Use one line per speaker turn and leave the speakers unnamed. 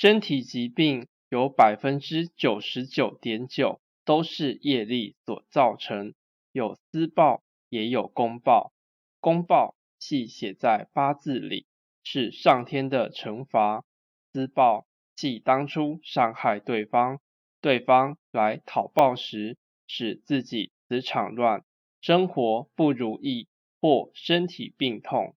身体疾病有百分之九十九点九都是业力所造成有私报也有公报。公报系写在八字里是上天的惩罚。私报系当初伤害对方对方来讨报时使自己磁场乱生活不如意或身体病痛